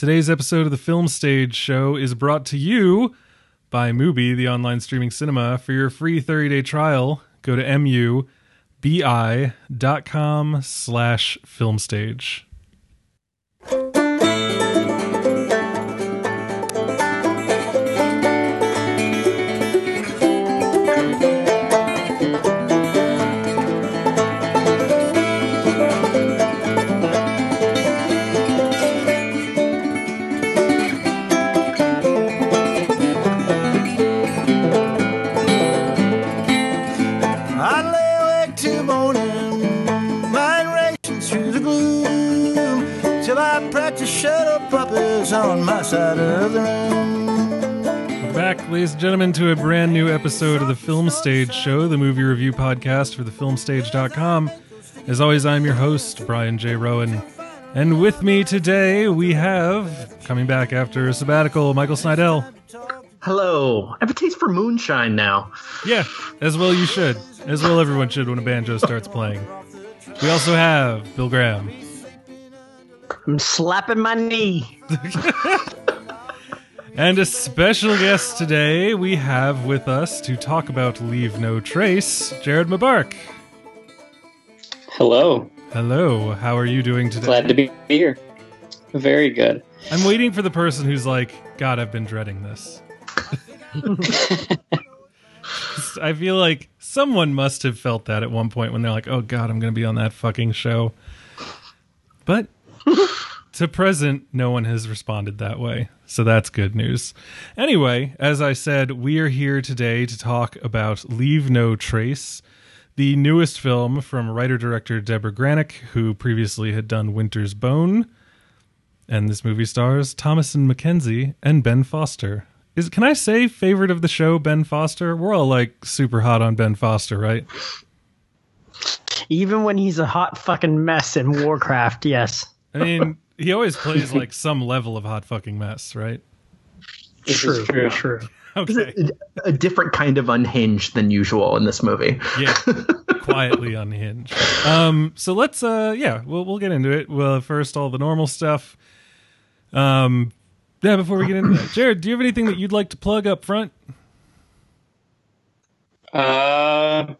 Today's episode of the Film Stage Show is brought to you by Mubi, the online streaming cinema. For your free 30-day trial, go to mubi.com slash filmstage. On my side of the room. Back, ladies and gentlemen, to a brand new episode of the Film Stage Show, the movie review podcast for thefilmstage.com. As always, I'm your host, Brian J. Rowan. And with me today, we have, coming back after a sabbatical, Michael Snydel. Hello. I have a taste for moonshine now. Yeah, as well you should. As well everyone should when a banjo starts playing. We also have Bill Graham. I'm slapping my knee. And a special guest today we have with us to talk about Leave No Trace, Jared Mobarak. Hello. Hello, how are you doing today? Glad to be here. Very good. I'm waiting for the person who's like, God, I've been dreading this. I feel like someone must have felt that at one point when they're like, oh God, I'm going to be on that fucking show. But to present, no one has responded that way. So that's good news. Anyway, as I said, we are here today to talk about Leave No Trace, the newest film from writer director Deborah Granik, who previously had done Winter's Bone. And this movie stars Thomasin McKenzie and Ben Foster. Is can I say favorite of the show Ben Foster? We're all like super hot on Ben Foster, right? Even when he's a hot fucking mess in Warcraft, yes. I mean, he always plays like some level of hot fucking mess, right? This True, is true. true. Okay. A, a different kind of unhinged than usual in this movie. yeah quietly unhinged um so let's uh yeah we'll we'll get into it well first all the normal stuff um yeah before we get into that jared do you have anything that you'd like to plug up front Uh,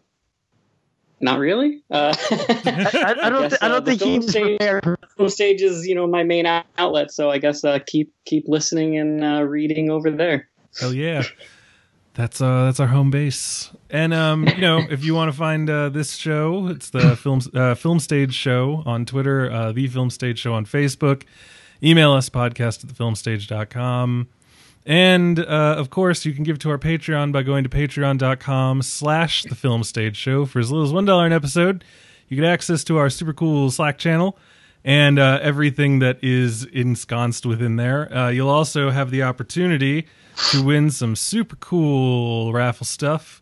not really. Uh, I, I don't. guess, thi- I uh, don't the think he's stage- prepared. Film stage is you know my main outlet, so I guess uh, keep keep listening and uh, reading over there. hell yeah that's uh that's our home base and um you know if you want to find uh this show it's the film uh, film stage show on twitter uh the film stage show on facebook email us podcast at thefilmstage.com and uh, of course you can give to our patreon by going to patreon.com slash the film stage show for as little as one dollar an episode. You get access to our super cool slack channel and uh, everything that is ensconced within there. Uh, you'll also have the opportunity to win some super cool raffle stuff.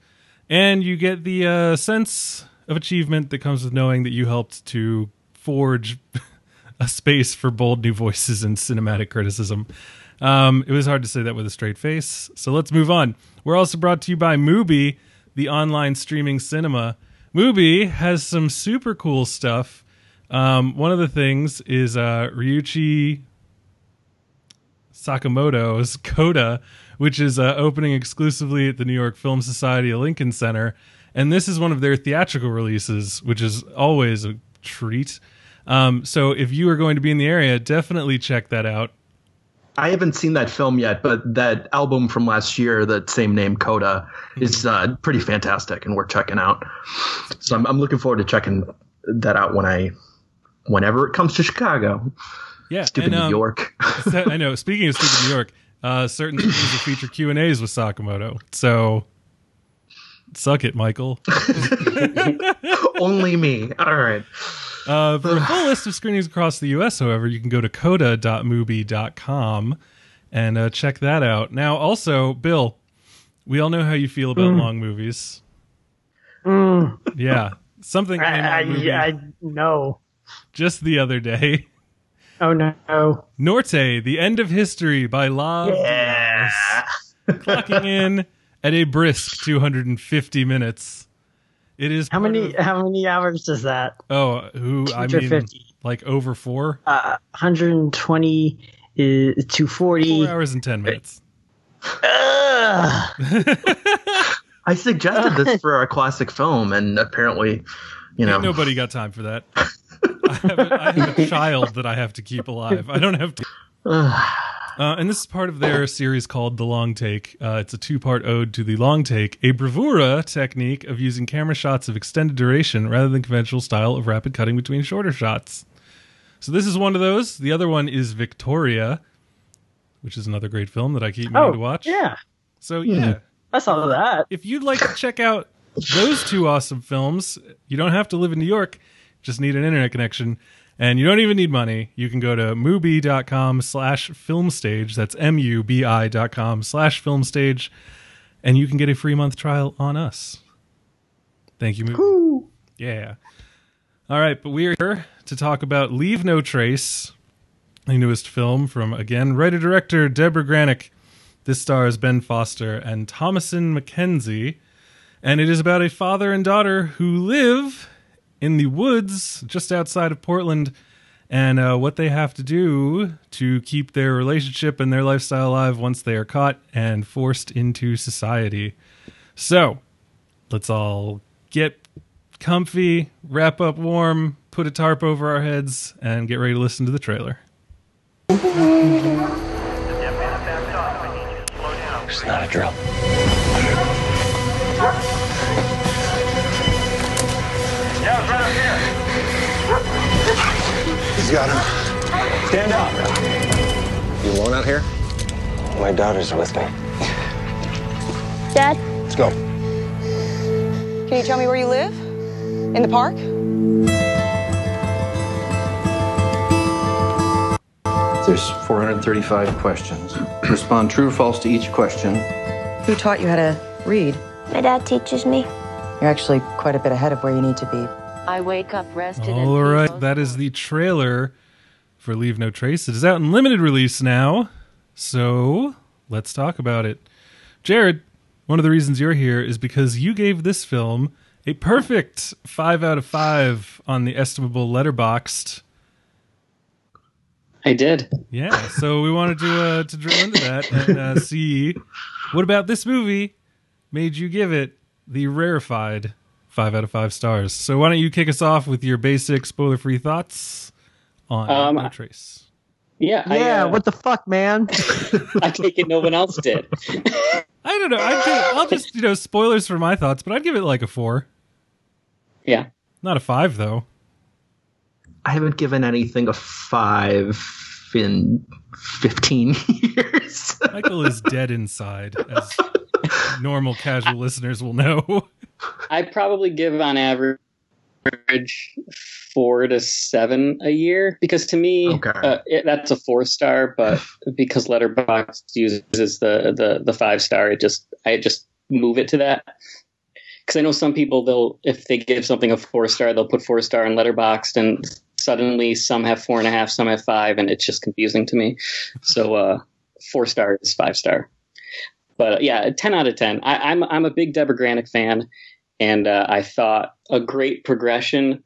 And you get the uh, sense of achievement that comes with knowing that you helped to forge a space for bold new voices and cinematic criticism. Um, it was hard to say that with a straight face. So let's move on. We're also brought to you by Mubi, the online streaming cinema. Mubi has some super cool stuff. Um, one of the things is uh, Ryuichi Sakamoto's Coda, which is uh, opening exclusively at the New York Film Society Lincoln Center. And this is one of their theatrical releases, which is always a treat. Um, so if you are going to be in the area, definitely check that out. I haven't seen that film yet, but that album from last year, that same name, Coda, is uh, pretty fantastic and worth checking out. So I'm, I'm looking forward to checking that out when I, whenever it comes to Chicago. Yeah, Stupid and, New um, York. I know. Speaking of stupid New York, uh, certain things will feature Q and A's with Sakamoto. So suck it, Michael. Only me. All right. Uh, for a full list of screenings across the U.S., however, you can go to coda.movie.com and uh, check that out. Now, also, Bill, we all know how you feel about long movies. Yeah, something I, I, I no. just the other day. Oh no. Norte, The End of History by Lav Yeah. clocking in at a brisk 250 minutes. It is How many? of- How many hours does that? oh, who I mean, 250. like over four. Uh, 120 is 240. Four hours and ten minutes. Ugh. I suggested this for our classic film, and apparently, you know, Ain't nobody got time for that. I have, a, I have a child that I have to keep alive. I don't have to. Uh, and this is part of their series called The Long Take. Uh, it's a two part ode to the long take, a bravura technique of using camera shots of extended duration rather than conventional style of rapid cutting between shorter shots. So this is one of those. The other one is Victoria, which is another great film that I keep meaning Oh, to watch. yeah. So yeah, I saw that. if you'd like to check out those two awesome films, you don't have to live in New York. Just need an internet connection. And you don't even need money. You can go to mubi.com slash filmstage. That's M-U-B-I dot com slash filmstage. And you can get a free month trial on us. Thank you, Mubi. Yeah. All right, but we are here to talk about Leave No Trace, the newest film from, again, writer-director Deborah Granik. This stars Ben Foster and Thomasin McKenzie, and it is about a father and daughter who live in the woods just outside of Portland and uh, what they have to do to keep their relationship and their lifestyle alive once they are caught and forced into society. So, let's all get comfy, wrap up warm, put a tarp over our heads, and get ready to listen to the trailer. It's not a drill. He's got him. Stand up. You alone out here? My daughter's with me. Dad, Let's go. can you tell me where you live? In the park? There's 435 questions. Respond true or false to each question. Who taught you how to read? My dad teaches me. You're actually quite a bit ahead of where you need to be. I wake up rested. and All right, that is the trailer for Leave No Trace. It is out in limited release now, so let's talk about it. Jared, one of the reasons you're here is because you gave this film a perfect five out of five on the estimable Letterboxd. I did. Yeah, so we wanted to uh, to drill into that and uh, see what about this movie made you give it the rarefied five out of five stars. So why don't you kick us off with your basic spoiler free thoughts on Um, No Trace? Yeah. Yeah, I, uh, what the fuck, man? I take it no one else did. I don't know. I'd give, I'll just you know spoilers for my thoughts, but I'd give it like a four, yeah. not a five though. I haven't given anything a five in 15 years. Michael is dead inside, as normal casual listeners will know. I probably give on average four to seven a year because to me Okay. uh, it, that's a four star, but because Letterboxd uses the the the five star, it just I just move it to that. Because I know some people they'll if they give something a four star, they'll put four star in Letterboxd, and suddenly some have four and a half, some have five, and it's just confusing to me. So uh, four star is five star. But uh, yeah, ten out of ten. I, I'm I'm a big Deborah Granik fan, and uh, I thought a great progression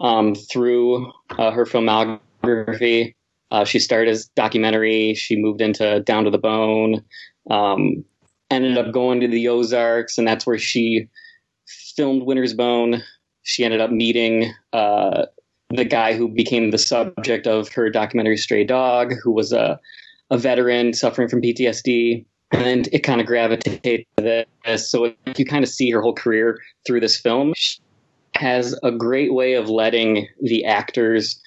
um, through uh, her filmography. Uh, she started as documentary. She moved into Down to the Bone. Um, ended up going to the Ozarks, and that's where she filmed Winter's Bone. She ended up meeting uh, the guy who became the subject of her documentary Stray Dog, who was a, a veteran suffering from PTSD. And it kind of gravitates to this. So you kind of see her whole career through this film. She has a great way of letting the actors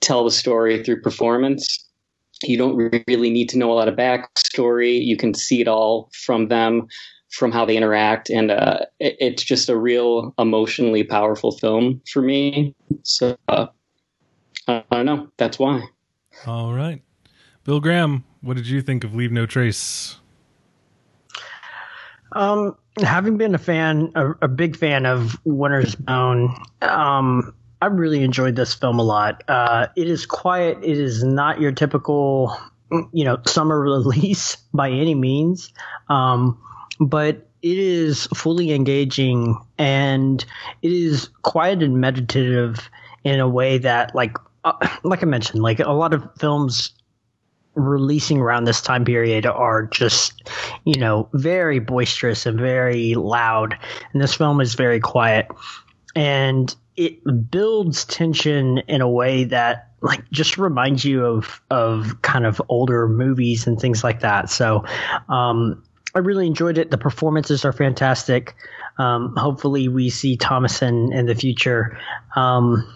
tell the story through performance. You don't really need to know a lot of backstory. You can see it all from them, from how they interact, and uh, it, it's just a real emotionally powerful film for me. So uh, I don't know. That's why. All right, Bill Graham, what did you think of Leave No Trace? Um, having been a fan, a, a big fan of Winter's Bone, um, I really enjoyed this film a lot. Uh, it is quiet. It is not your typical, you know, summer release by any means, um, but it is fully engaging and it is quiet and meditative in a way that, like, uh, like I mentioned, like a lot of films releasing around this time period are just, you know, very boisterous and very loud. And this film is very quiet. And it builds tension in a way that like just reminds you of of kind of older movies and things like that. So um, I really enjoyed it. The performances are fantastic. Um, hopefully, we see Thomasin in the future. Um,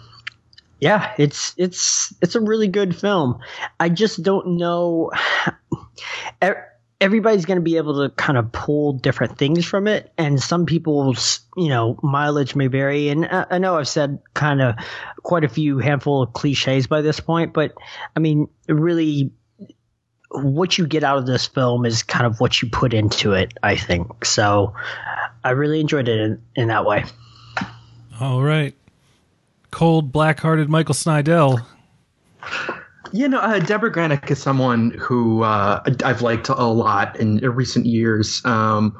yeah, it's it's it's a really good film. I just don't know. Everybody's going to be able to kind of pull different things from it, and some people's you know mileage may vary. And I, I know I've said kind of quite a few handful of cliches by this point, but I mean, really, what you get out of this film is kind of what you put into it. I think so. I really enjoyed it in, in that way. All right cold, black-hearted Michael Snydel. You know, uh, Deborah Granik is someone who uh, I've liked a lot in, in recent years. Um,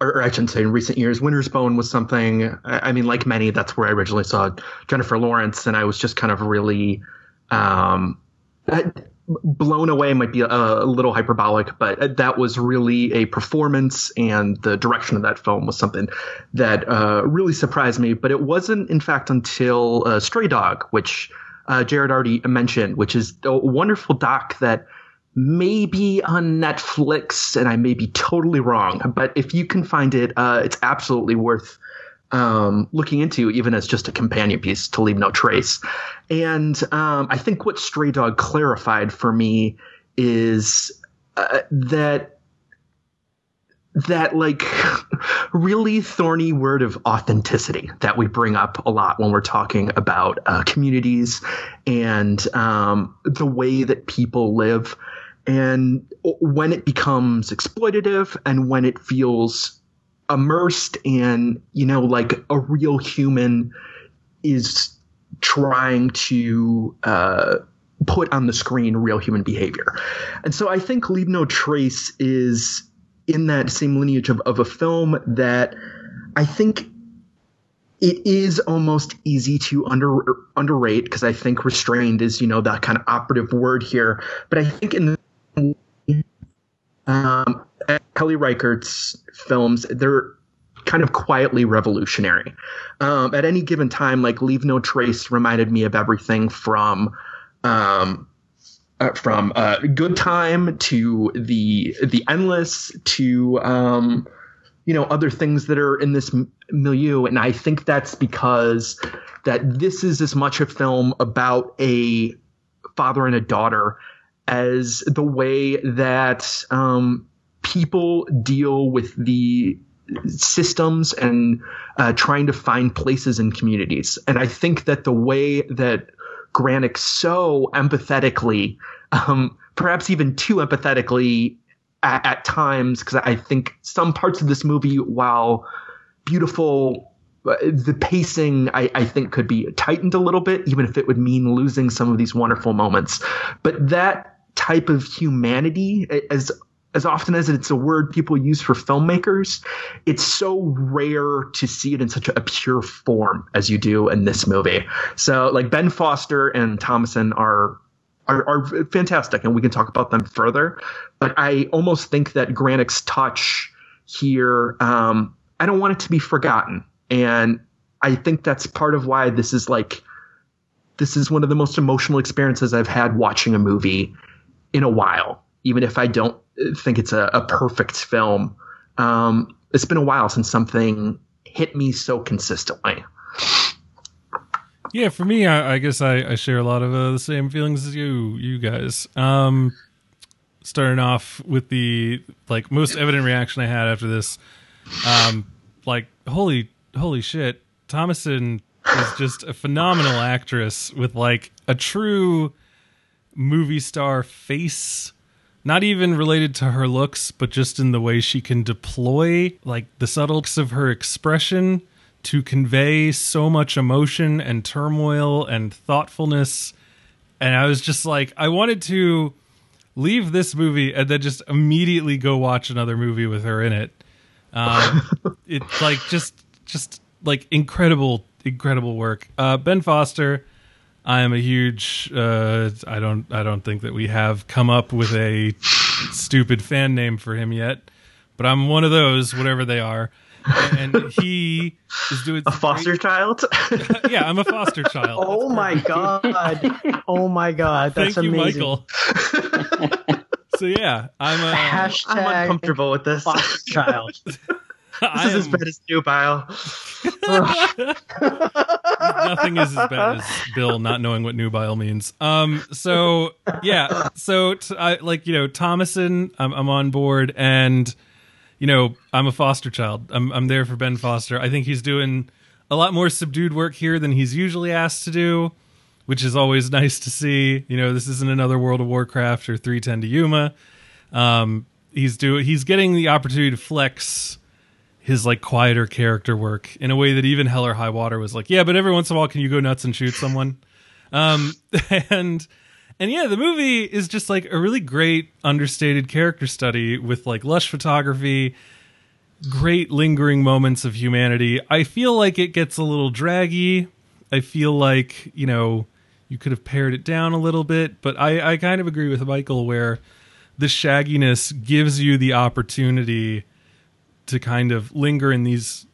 or, I shouldn't say in recent years. Winter's Bone was something. I mean, like many, that's where I originally saw Jennifer Lawrence, and I was just kind of really. Um, blown away might be a, a, little hyperbolic, but that was really a performance, and the direction of that film was something that uh, really surprised me. But it wasn't, in fact, until uh, Stray Dog, which uh, Jared already mentioned, which is a wonderful doc that may be on Netflix, and I may be totally wrong, but if you can find it, uh, it's absolutely worth um, looking into even as just a companion piece to leave no trace. And um, I think what Stray Dog clarified for me is uh, that that like really thorny word of authenticity that we bring up a lot when we're talking about uh, communities and um, the way that people live and when it becomes exploitative and when it feels immersed in you know like a real human is trying to uh, put on the screen real human behavior. And so i think leave no trace is in that same lineage of, of a film that i think it is almost easy to under underrate because i think restrained is you know that kind of operative word here. But i think in um, Kelly Reichardt's films, they're kind of quietly revolutionary. Um, at any given time, like Leave No Trace reminded me of everything from um, uh, from uh, Good Time to the the Endless to um, you know other things that are in this milieu, and I think that's because that this is as much a film about a father and a daughter as the way that um, people deal with the systems and uh, trying to find places in communities. And I think that the way that Granik so empathetically, um, perhaps even too empathetically at, at times, because I think some parts of this movie, while beautiful, uh, the pacing I, I, think could be tightened a little bit, even if it would mean losing some of these wonderful moments. But that type of humanity, as as often as it's a word people use for filmmakers, it's so rare to see it in such a pure form as you do in this movie. So, like Ben Foster and Thomasin are are, are fantastic, and we can talk about them further. But I almost think that Granik's touch here, um, I don't want it to be forgotten, and I think that's part of why this is like this is one of the most emotional experiences I've had watching a movie in a while. Even if I don't think it's a, a perfect film. Um, it's been a while since something hit me so consistently. Yeah, for me, I, I guess I, I, share a lot of uh, the same feelings as you, you guys. Um, starting off with the like most evident reaction I had after this, um, like holy, holy shit, Thomasin is just a phenomenal actress with like a true movie star face not even related to her looks, but just in the way she can deploy like the subtleties of her expression to convey so much emotion and turmoil and thoughtfulness. And I was just like, I wanted to leave this movie and then just immediately go watch another movie with her in it. Um, it's like just, just like incredible, incredible work. Uh, ben Foster, I am a huge. Uh, I don't. I don't think that we have come up with a stupid fan name for him yet, but I'm one of those, whatever they are. And he is doing a foster great, child. yeah, I'm a foster child. Oh my god! Oh my god! That's Thank you, amazing. Michael. so yeah, I'm a Hashtag I'm uncomfortable with this. foster child. This is as bad as nubile. nothing is as bad as Bill not knowing what nubile means. Um, so yeah, so t- I like you know Thomasin, I'm, I'm on board, and you know I'm a foster child. I'm I'm there for Ben Foster. I think he's doing a lot more subdued work here than he's usually asked to do, which is always nice to see. You know, this isn't another World of Warcraft or 310 to Yuma. Um, he's do he's getting the opportunity to flex his like quieter character work in a way that even Hell or High Water was like, yeah, but every once in a while, can you go nuts and shoot someone? um, and and yeah, the movie is just like a really great understated character study with like lush photography, great lingering moments of humanity. I feel like it gets a little draggy. I feel like you know you could have pared it down a little bit, but I I kind of agree with Michael where the shagginess gives you the opportunity to kind of linger in these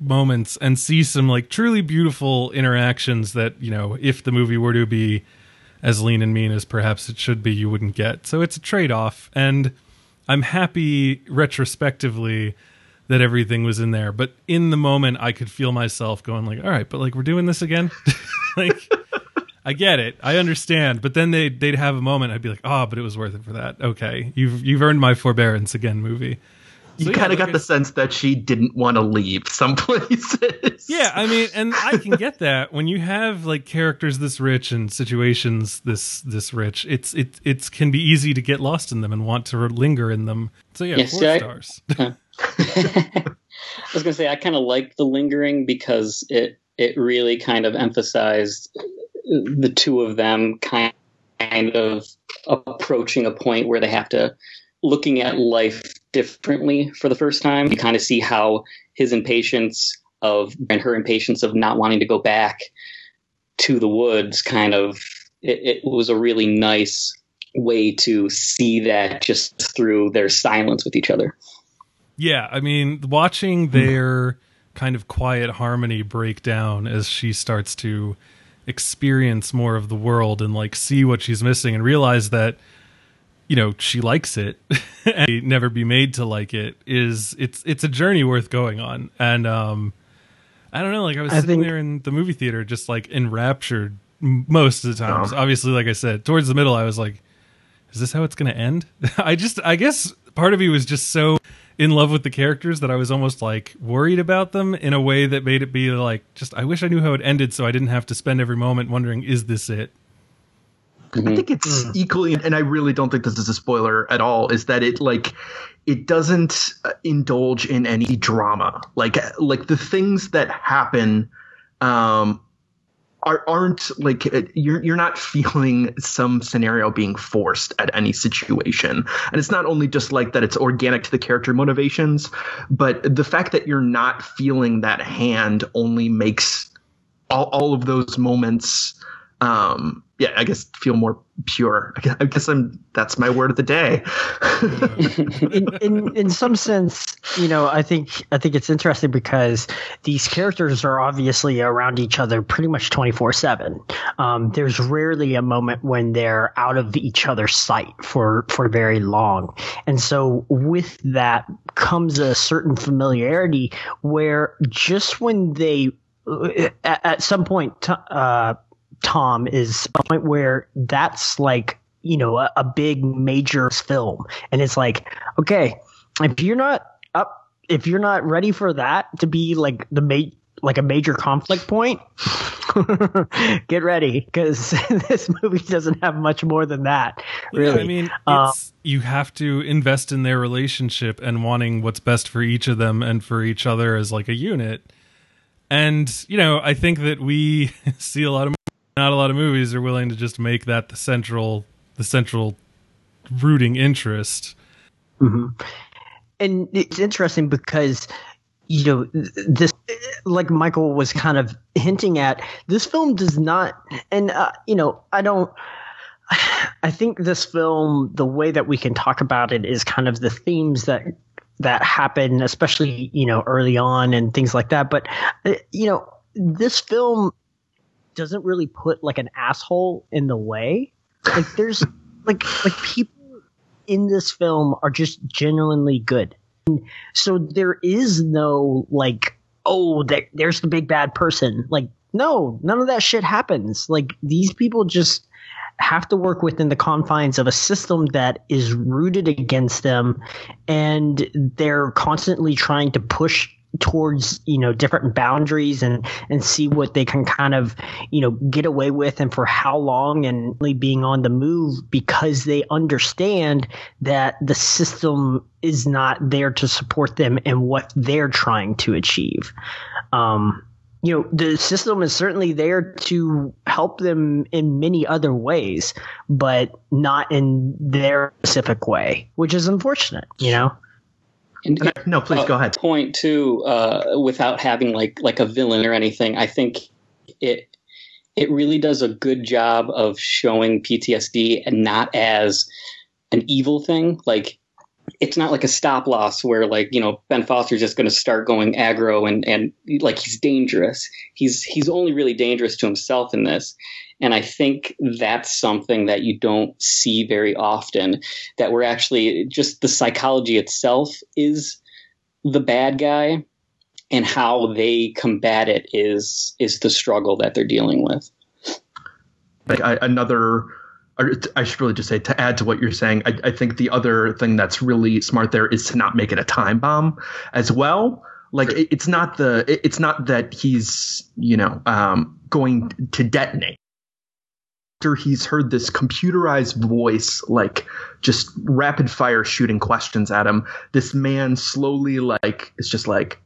moments and see some like truly beautiful interactions that you know if the movie were to be as lean and mean as perhaps it should be you wouldn't get so it's a trade-off and i'm happy retrospectively that everything was in there but in the moment i could feel myself going like all right but like we're doing this again like I get it. I understand. But then they they'd have a moment. I'd be like, oh, but it was worth it for that. Okay, you've you've earned my forbearance again, movie. You So, yeah, kind of like got the sense that she didn't want to leave some places. Yeah, I mean, and I can get that when you have like characters this rich and situations this this rich. It's it it can be easy to get lost in them and want to linger in them. So yeah, Yes, four yeah, I- stars. I was gonna say I kind of like the lingering because it it really kind of emphasized uh, the two of them kind kind of approaching a point where they have to looking at life differently for the first time. You kind of see how his impatience of and her impatience of not wanting to go back to the woods kind of it, it was a really nice way to see that just through their silence with each other. Yeah, I mean, watching their kind of quiet harmony break down as she starts to experience more of the world and like see what she's missing and realize that you know she likes it and never be made to like it is it's it's a journey worth going on and um i don't know like i was I sitting think- there in the movie theater just like enraptured most of the times Oh. obviously like i said towards the middle i was like is this how it's going to end? I just, I guess part of me was just so in love with the characters that I was almost like worried about them in a way that made it be like, just, I wish I knew how it ended so I didn't have to spend every moment wondering, is this it? I think it's equally, and I really don't think this is a spoiler at all. Is that it like it doesn't uh, indulge in any drama, like like the things that happen, um, are aren't like uh, you're you're not feeling some scenario being forced at any situation, and it's not only just like that it's organic to the character motivations, but the fact that you're not feeling that hand only makes all, all of those moments um yeah i guess feel more pure. I guess, i'm that's my word of the day. In, in in some sense, you know, I think I think it's interesting because these characters are obviously around each other pretty much twenty four seven. Um, there's rarely a moment when they're out of each other's sight for for very long, and so with that comes a certain familiarity where just when they at, at some point, uh, Tom is a point where that's like you know a, a big major film, and it's like okay, if you're not up, if you're not ready for that to be like the ma- like a major conflict point, get ready because this movie doesn't have much more than that. Really, Yeah, I mean, um, it's, you have to invest in their relationship and wanting what's best for each of them and for each other as like a unit. And, you know, I think that we see a lot of not a lot of movies are willing to just make that the central the central rooting interest. hmm And it's interesting because you know this like michael was kind of hinting at this film does not and uh, you know i don't i think this film the way that we can talk about it is kind of the themes that that happen especially you know early on and things like that but uh, you know this film doesn't really put like an asshole in the way like there's like like people in this film are just genuinely good And so there is no like, oh, there, there's the big bad person. Like, no, none of that shit happens. Like these people just have to work within the confines of a system that is rooted against them and they're constantly trying to push towards you know different boundaries and and see what they can kind of you know get away with and for how long and being on the move because they understand that the system is not there to support them and what they're trying to achieve. Um you know the system is certainly there to help them in many other ways but not in their specific way which is unfortunate you know and, no, please uh, go ahead. Point two, uh, without having like like a villain or anything, I think it it really does a good job of showing PTSD and not as an evil thing. Like it's not like a stop loss where like you know Ben Foster's just going to start going aggro and and like he's dangerous. He's he's only really dangerous to himself in this, and I think that's something that you don't see very often. That we're actually just the psychology itself is the bad guy, and how they combat it is is the struggle that they're dealing with. Like I, another I should really just say to add to what you're saying, I, I, think the other thing that's really smart there is to not make it a time bomb as well. Like it, it's not the it's not that he's you know um, going to detonate. After he's heard this computerized voice, like just rapid fire shooting questions at him, this man slowly like is just like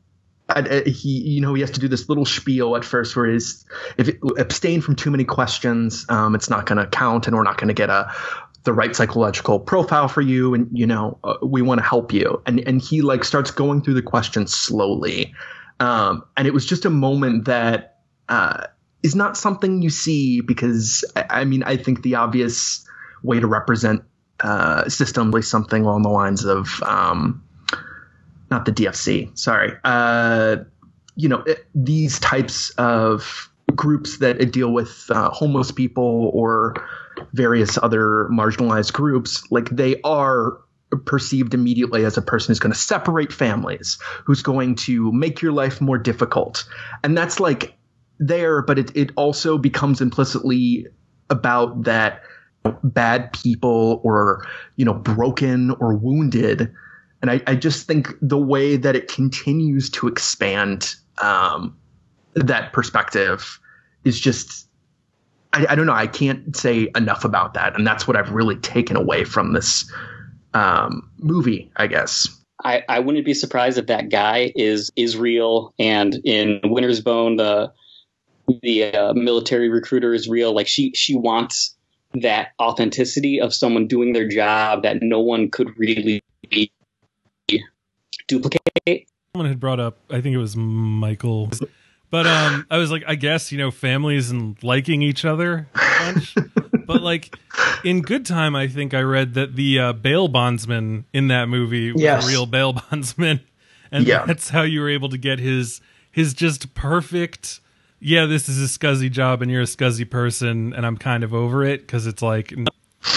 he you know he has to do this little spiel at first where he's if it, abstain from too many questions um, it's not going to count and we're not going to get a the right psychological profile for you and you know uh, we want to help you. And and he like starts going through the questions slowly. Um, and it was just a moment that uh, is not something you see because I, I, mean I think the obvious way to represent uh, system is something along the lines of um, not the DFC. Sorry. Uh, you know, it, these types of groups that deal with uh, homeless people or various other marginalized groups, like they are perceived immediately as a person who's going to separate families, who's going to make your life more difficult. And that's like there, but it, it also becomes implicitly about that bad people or, you know, broken or wounded and I, I just think the way that it continues to expand um, that perspective is just I, I, don't know. I can't say enough about that, and that's what I've really taken away from this um, movie. I guess. I, I wouldn't be surprised if that guy is is real, and in Winter's Bone, the the uh, military recruiter is real. Like she she wants that authenticity of someone doing their job that no one could really duplicate. Someone had brought up, I think it was Michael, but um, I was like, I guess you know, families and liking each other a bunch. but like in Good Time, I think I read that the uh, bail bondsman in that movie was yes. a real bail bondsman, and yeah. that's how you were able to get his his just perfect. Yeah, this is a scuzzy job, and you're a scuzzy person, and I'm kind of over it because it's like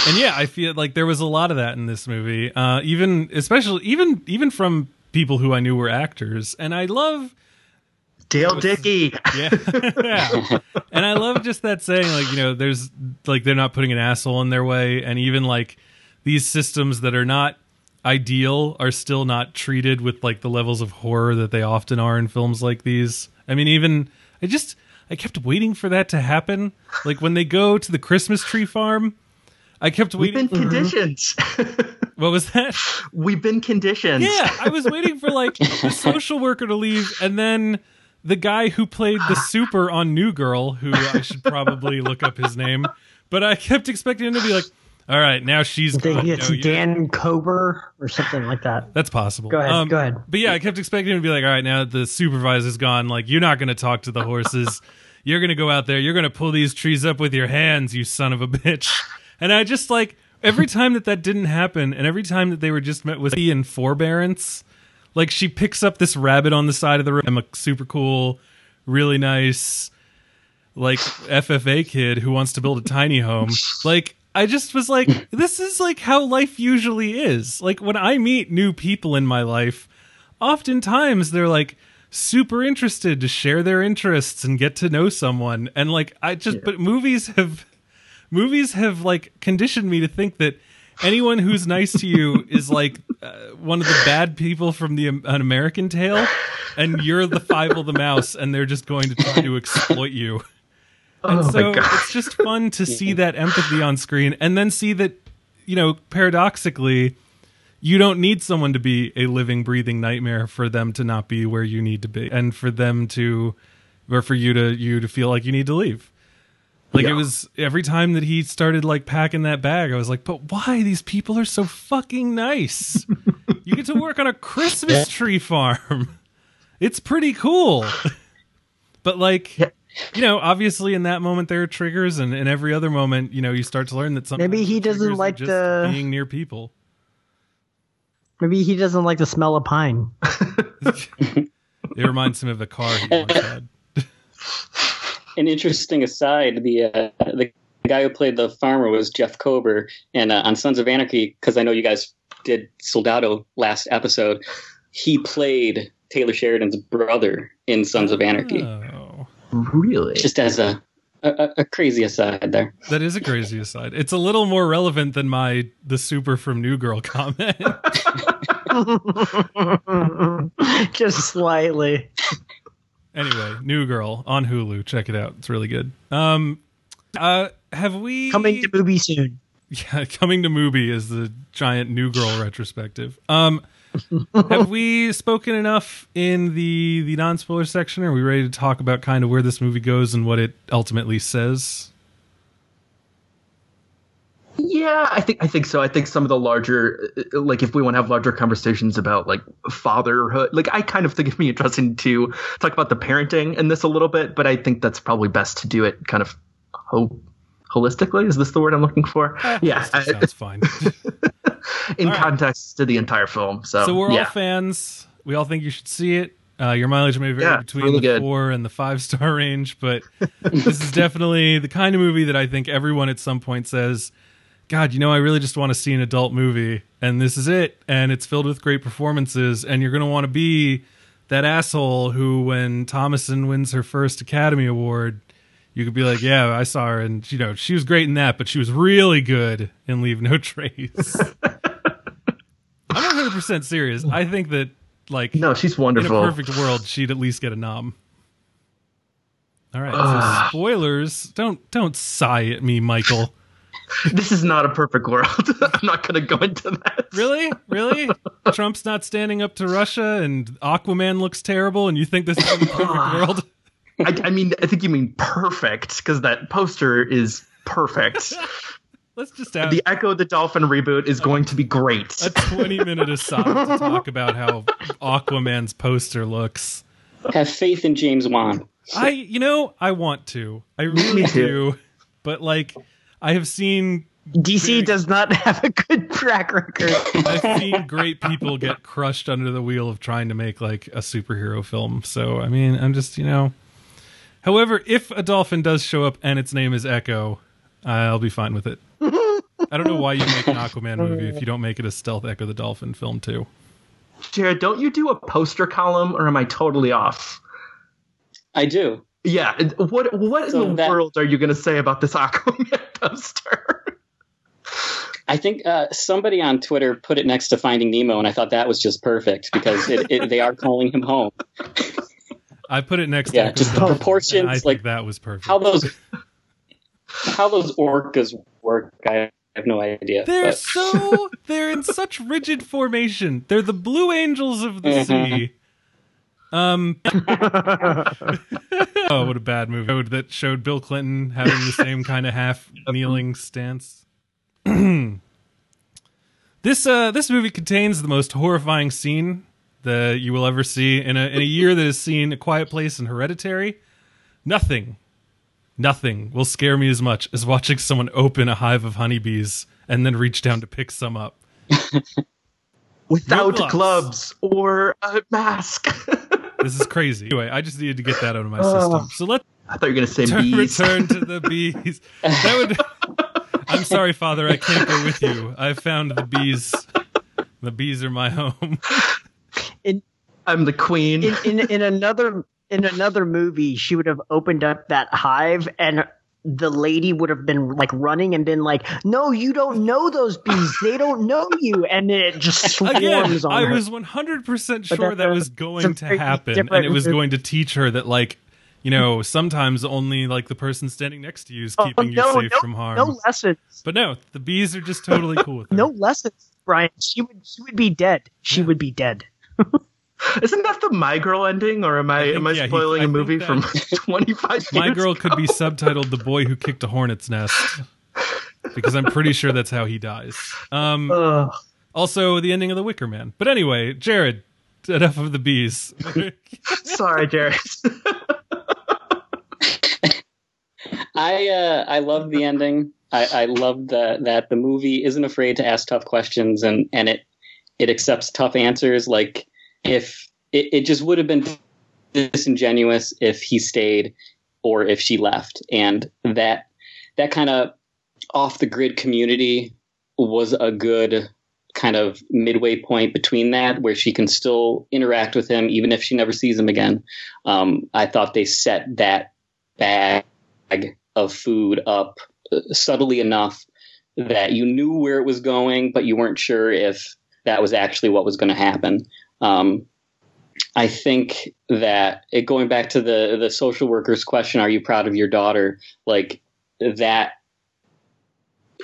and yeah, I feel like there was a lot of that in this movie. Uh, even especially even even from people who I knew were actors, and I love Dale Dickey. Yeah. yeah. and I love just that saying, like, you know, there's like they're not putting an asshole in their way, and even like these systems that are not ideal are still not treated with like the levels of horror that they often are in films like these. I mean, even I just I kept waiting for that to happen. Like when they go to the Christmas tree farm I kept waiting. We've been conditions. what was that? We've been conditioned. Yeah, I was waiting for like the social worker to leave, and then the guy who played the super on New Girl, who I should probably look up his name, but I kept expecting him to be like, All right, now she's I think it's No, you- Dan Kober or something like that. That's possible. Go ahead, Um, go ahead. But yeah, I kept expecting him to be like, all right, now the supervisor's gone. Like, you're not going to talk to the horses. you're going to go out there. You're going to pull these trees up with your hands, you son of a bitch. And I just like, every time that that didn't happen, and every time that they were just met with and forbearance, like she picks up this rabbit on the side of the road. I'm a super cool, really nice, like FFA kid who wants to build a tiny home. Like I just was like, this is like how life usually is. Like when I meet new people in my life, oftentimes they're like super interested to share their interests and get to know someone. And like I just but movies have movies have like conditioned me to think that anyone who's nice to you is like uh, one of the bad people from the an American Tail, and you're the Fievel the Mouse, and they're just going to try to exploit you. And Oh so it's just fun to see that empathy on screen, and then see that you know paradoxically. You don't need someone to be a living, breathing nightmare for them to not be where you need to be, and for them to, or for you to you to feel like you need to leave. Like it was every time that he started like packing that bag, I was like, but why? These people are so fucking nice. you get to work on a Christmas tree farm. It's pretty cool. but like you know, obviously in that moment there are triggers and in every other moment, you know, you start to learn that sometimes Maybe he doesn't like the- being near people. Maybe he doesn't like the smell of pine. It reminds him of the car he once had. An interesting aside: the uh, the guy who played the farmer was Jeff Kober, and uh, on Sons of Anarchy, because I know you guys did Soldado last episode, he played Taylor Sheridan's brother in Sons of Anarchy. Oh. Really? Just as a, a a crazy aside there. That is a crazy aside. It's a little more relevant than my the super from New Girl comment. Just slightly. Anyway, New Girl on Hulu. Check it out. It's really good. Um uh have we Coming to movie soon. Yeah, coming to movie is the giant New Girl retrospective. Um have we spoken enough in the the non-spoiler section? Are we ready to talk about kind of where this movie goes and what it ultimately says? Yeah, I think I think so. I think some of the larger, uh, uh, like if we want to have larger conversations about like fatherhood, like I kind of think it'd be interesting to talk about the parenting in this a little bit, but I think that's probably best to do it kind of ho- holistically. Is this the word I'm looking for? Eh, yeah, I- Sounds fine. in All right. context to the entire film. So, So we're yeah. all fans. We all think you should see it. Uh, your mileage may vary Yeah, between really the good. four and the five star range, but this is definitely the kind of movie that I think everyone at some point says, God, you know, I really just want to see an adult movie, and this is it. And it's filled with great performances, and you're going to want to be that asshole who, when Thomasin wins her first Academy Award, you could be like, Yeah, I saw her, and you know, she was great in that, but she was really good in Leave No Trace. I'm 100 percent serious. I think that like no, she's wonderful. In a perfect world, she'd at least get a nom. All right. So spoilers. Don't don't sigh at me, Michael. this is not a perfect world. I'm not going to go into that. Really? Really? Trump's not standing up to Russia, and Aquaman looks terrible, and you think this is a perfect world? I, I mean, I think you mean perfect because that poster is perfect. Let's just have the Echo the Dolphin reboot is going to be great. a 20 minute aside to talk about how Aquaman's poster looks. Have faith in James Wan. I, you know, I want to. I really do. But like, I have seen DC does not have a good track record. I've seen great people get crushed under the wheel of trying to make like a superhero film. So I mean, I'm just you know. However, if a dolphin does show up and its name is Echo, I'll be fine with it. I don't know why you make an Aquaman movie if you don't make it a stealth Echo the Dolphin film too. Jared, don't you do a poster column, or am I totally off? I do. Yeah. What What So in the that- world are you going to say about this Aquaman poster? I think uh, somebody on Twitter put it next to Finding Nemo, and I thought that was just perfect because it, it, they are calling him home. I put it next Yeah, to just the proportions, and I think like, that was perfect. How those how those orcas work, I have no idea. They're but- so they're in such rigid formation. They're the blue angels of the Mhm. sea. Um Oh, what a bad movie. That showed Bill Clinton having the same kind of half kneeling stance. This uh this movie contains the most horrifying scene that you will ever see in a in a year that has seen A Quiet Place and Hereditary. Nothing, nothing will scare me as much as watching someone open a hive of honeybees and then reach down to pick some up. Without gloves. gloves or a mask. This is crazy. Anyway, I just needed to get that out of my ah. system. So let's I thought you were going to say turn, bees. return to the bees. That would. I'm sorry, Father. I can't go with you. I found the bees. The bees are my home. In I'm the queen. in, in in another in another movie, she would have opened up that hive and the lady would have been like running and been like, "No, you don't know those bees. They don't know you." And then it just swarms Again, on I her. was 100 percent sure that's that was going to happen, and it was going to teach her that, like, you know, sometimes only like the person standing next to you is Oh, keeping no, you safe no, from harm. No lessons. But no, the bees are just totally cool with her. No lessons, Brian. She would she would be dead. She would be dead. Isn't that the My Girl ending, or am I, think- am I yeah, he- spoiling I a movie that- from 25 years My girl ago? could be subtitled "The Boy Who Kicked a Hornet's Nest" because I'm pretty sure that's how he dies. Um, Ugh. also, the ending of The Wicker Man. But anyway, Jared, enough of the bees. Sorry, Jared. I uh, I love the ending. I, I love the, that the movie isn't afraid to ask tough questions and, and it it accepts tough answers. Like if it, it just would have been disingenuous if he stayed or if she left, and that that kind of off the grid community was a good kind of midway point between that where she can still interact with him even if she never sees him again. Um, I thought they set that bag of food up uh, subtly enough that you knew where it was going, but you weren't sure if that was actually what was going to happen. Um, I think that it, going back to the the social worker's question, "Are you proud of your daughter?" Like that,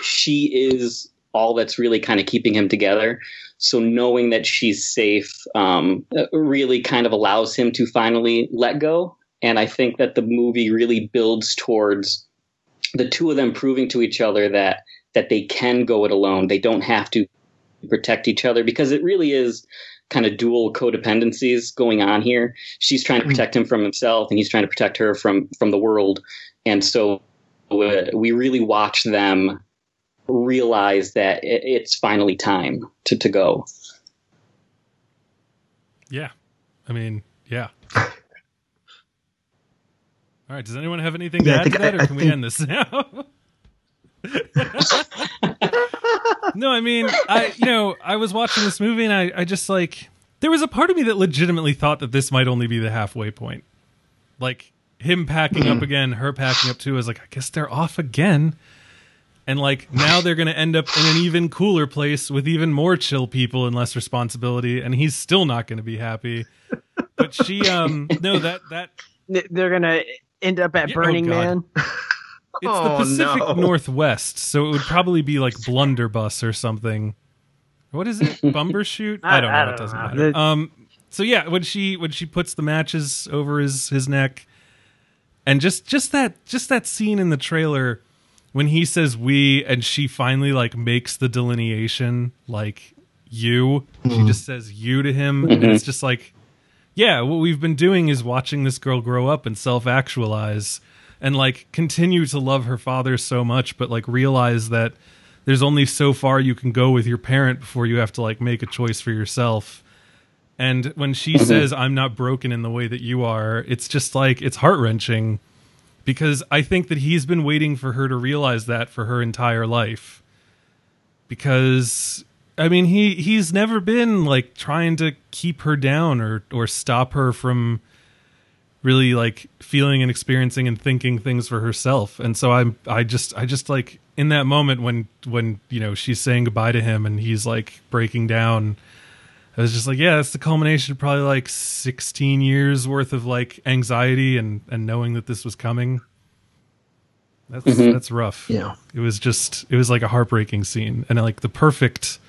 she is all that's really kind of keeping him together. So knowing that she's safe um, really kind of allows him to finally let go. And I think that the movie really builds towards the two of them proving to each other that that they can go it alone. They don't have to protect each other because it really is kind of dual codependencies going on here. She's trying to protect him from himself, and he's trying to protect her from from the world. And so uh, we really watch them realize that it, it's finally time to to go. yeah, I mean, yeah. All right. Does anyone have anything to Yeah, I add to think- that, or I- I can we think- end this now? no, I mean, I you know, I was watching this movie and I, I just like there was a part of me that legitimately thought that this might only be the halfway point. Like him packing up again, her packing up too. I was like, I guess they're off again. And like now they're gonna end up in an even cooler place with even more chill people and less responsibility, and he's still not gonna be happy. But she um no that that They're gonna end up at Yeah, oh, Burning God. Man. It's Oh, the Pacific no. Northwest, so it would probably be like Blunderbuss or something. What is it? Bumbershoot? I don't know. I it don't doesn't know. matter. The- Um. So yeah, when she when she puts the matches over his his neck, and just just that just that scene in the trailer when he says we and she finally like makes the delineation like you. She just says you to him, and it's just like yeah, what we've been doing is watching this girl grow up and self actualize and like continue to love her father so much, but like realize that there's only so far you can go with your parent before you have to like make a choice for yourself. And when she mm-hmm. says, I'm not broken in the way that you are, it's just like, it's heart wrenching because I think that he's been waiting for her to realize that for her entire life. Because I mean, he he's never been like trying to keep her down or or stop her from really like feeling and experiencing and thinking things for herself. And so I'm I just I just like in that moment when when you know she's saying goodbye to him and he's like breaking down. I was just like, yeah, that's the culmination of probably like 16 years worth of like anxiety and and knowing that this was coming. That's mm-hmm. that's rough. Yeah. It was just it was like a heartbreaking scene and like the perfect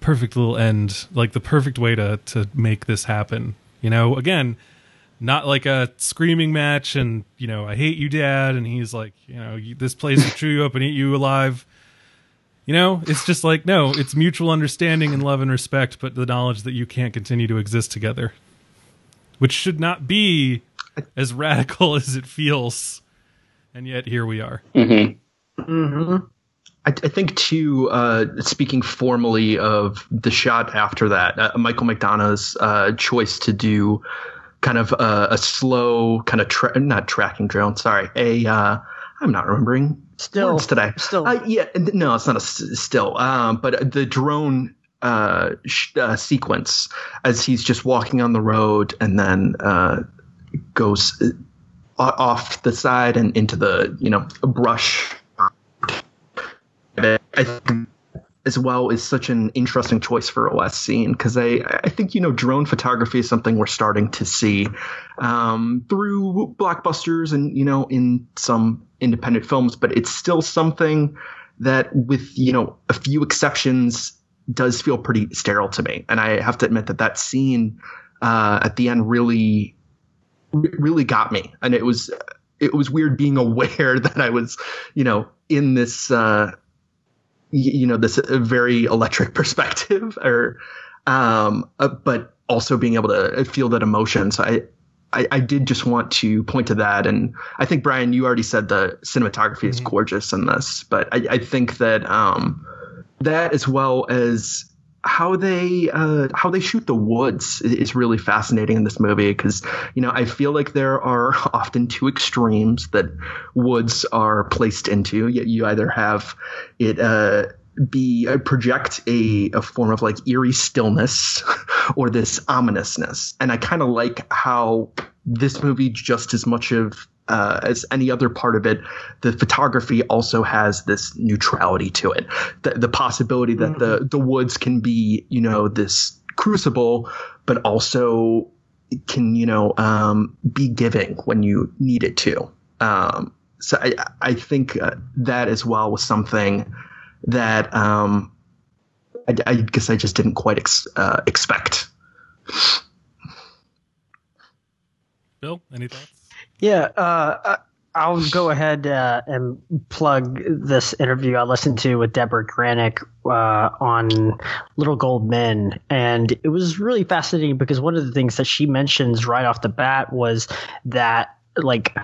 perfect little end, like the perfect way to to make this happen. You know, again, not like a screaming match and you know, I hate you, Dad, and he's like, you know, this place will chew you up and eat you alive. You know, it's just like no, it's mutual understanding and love and respect, but the knowledge that you can't continue to exist together, which should not be as radical as it feels, and yet here we are. Mm-hmm. Mm-hmm. I, I think too. Uh, speaking formally of the shot after that, uh, Michael McDonough's uh, choice to do kind of a, a slow, kind of tra- not tracking drone. Sorry, a uh, I'm not remembering Still words today. Still, Uh, yeah, no, it's not a s- still. Um, but the drone uh, sh- uh, sequence as he's just walking on the road and then uh, goes uh, off the side and into the you know brush. I think as well is such an interesting choice for a last scene because I I think you know drone photography is something we're starting to see um, through blockbusters and you know in some independent films, but it's still something that with you know a few exceptions does feel pretty sterile to me, and I have to admit that that scene uh, at the end really really got me, and it was it was weird being aware that I was you know in this. Uh, you know this uh, very electric perspective or um uh, but also being able to feel that emotion. So I, I i did just want to point to that. And i think brian you already said the cinematography is gorgeous in this but i, I think that um that as well as how they uh, how they shoot the woods is really fascinating in this movie because you know I feel like there are often two extremes that woods are placed into. You, you either have it uh, be uh, project a, a form of like eerie stillness or this ominousness, and I kind of like how this movie just as much of uh, as any other part of it, the photography also has this neutrality to it. The, the possibility that the, the woods can be, you know, this crucible, but also can, you know, um, be giving when you need it to. Um, so I, I think uh, that as well was something that um, I, I guess I just didn't quite ex- uh, expect. Bill, any thoughts? Yeah, uh, I- I'll go ahead uh, and plug this interview I listened to with Deborah Granik uh, on Little Gold Men. And it was really fascinating because one of the things that she mentions right off the bat was that, like,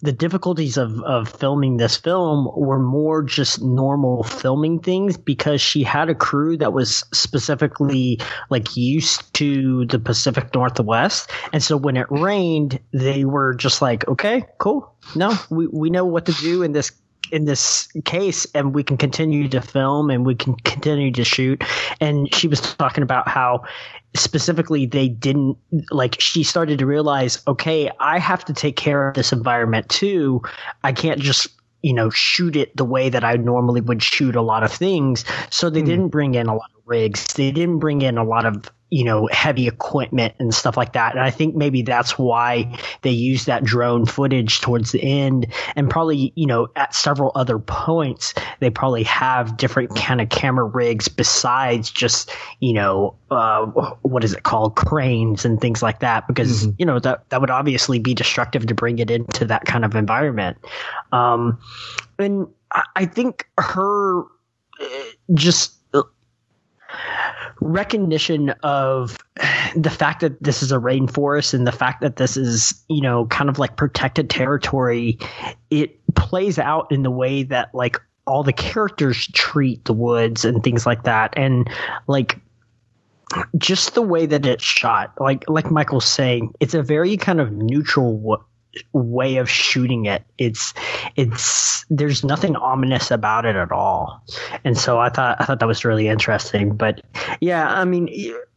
the difficulties of, of filming this film were more just normal filming things because she had a crew that was specifically like used to the Pacific Northwest. And so when it rained, they were just like, okay, cool. No, we, we know what to do in this in this case and we can continue to film and we can continue to shoot and she was talking about how specifically they didn't like she started to realize okay i have to take care of this environment too. I can't just you know shoot it the way that i normally would shoot a lot of things. So they hmm. didn't bring in a lot of rigs. They didn't bring in a lot of you know heavy equipment and stuff like that. And i think maybe that's why they used that drone footage towards the end. And probably you know at several other points they probably have different kind of camera rigs besides just you know uh, what is it called? Cranes and things like that. Because you know that that would obviously be destructive to bring it into that kind of environment. Um and i, I think her uh, just recognition of the fact that this is a rainforest and the fact that this is you know kind of like protected territory it plays out in the way that like all the characters treat the woods and things like that. And like just the way that it's shot like like michael's saying it's a very kind of neutral way of shooting it. It's it's there's nothing ominous about it at all. And so i thought i thought that was really interesting but yeah i mean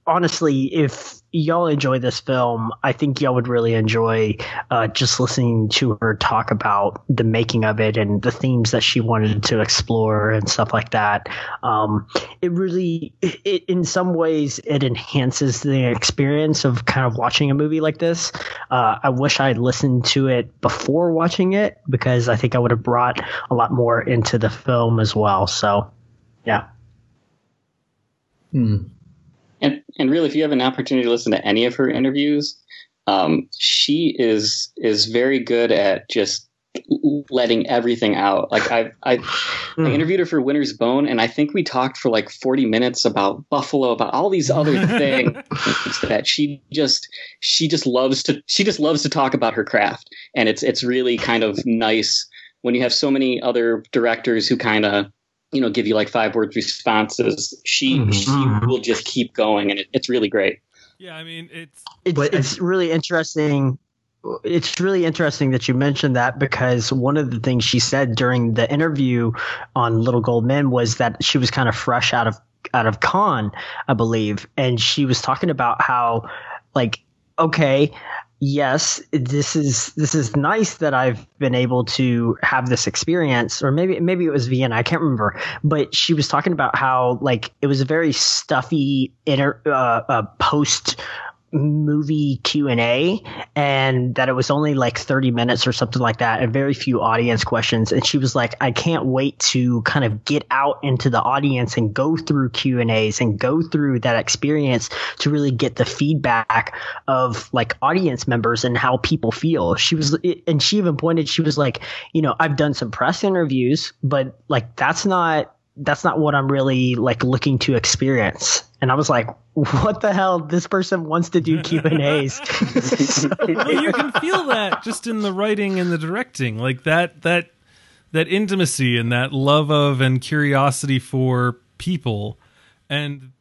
honestly if y'all enjoy this film i think y'all would really enjoy uh, just listening to her talk about the making of it and the themes that she wanted to explore and stuff like that. Um, it really it, in some ways it enhances the experience of kind of watching a movie like this. Uh, i wish i'd listened to it before watching it because i think i would have brought a lot more into the film as well. So yeah. Hmm. And and really, if you have an opportunity to listen to any of her interviews, um, she is is very good at just letting everything out. Like I, I, I interviewed her for Winter's Bone, and I think we talked for like forty minutes about Buffalo, about all these other things that she just, she just loves to, she just loves to talk about her craft, and it's it's really kind of nice when you have so many other directors who kind of you know give you like five word responses she Mm-hmm. she will just keep going and it, it's really great Yeah, I mean it's it's, it's really interesting it's really interesting that you mentioned that because one of the things she said during the interview on Little Gold Men was that she was kind of fresh out of out of Cannes, I believe, and she was talking about how like okay, yes, this is this is nice that I've been able to have this experience, or maybe maybe it was Vienna, I can't remember, but she was talking about how like it was a very stuffy inner uh, uh, post movie q&a and that it was only like 30 minutes or something like that and very few audience questions. And she was like i can't wait to kind of get out into the audience and go through q&a's and go through that experience to really get the feedback of like audience members and how people feel. She was and she even pointed she was like you know i've done some press interviews but like that's not that's not what I'm really like looking to experience. And I was like, what the hell? This person wants to do Q and A's. well, you can feel that just in the writing and the directing, like that that that intimacy and that love of and curiosity for people. And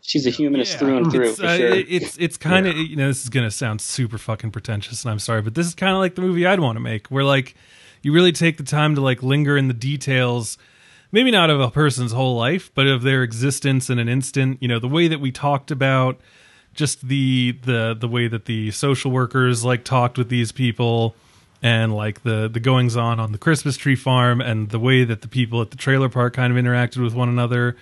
she's a humanist through and through. It's, for uh, sure. it's it's kind of you know this is gonna sound super fucking pretentious, and I'm sorry, but this is kind of like the movie I'd want to make, where like you really take the time to like linger in the details maybe not of a person's whole life, but of their existence in an instant. You know, the way that we talked about just the the the way that the social workers like talked with these people and like the the goings on on the Christmas tree farm and the way that the people at the trailer park kind of interacted with one another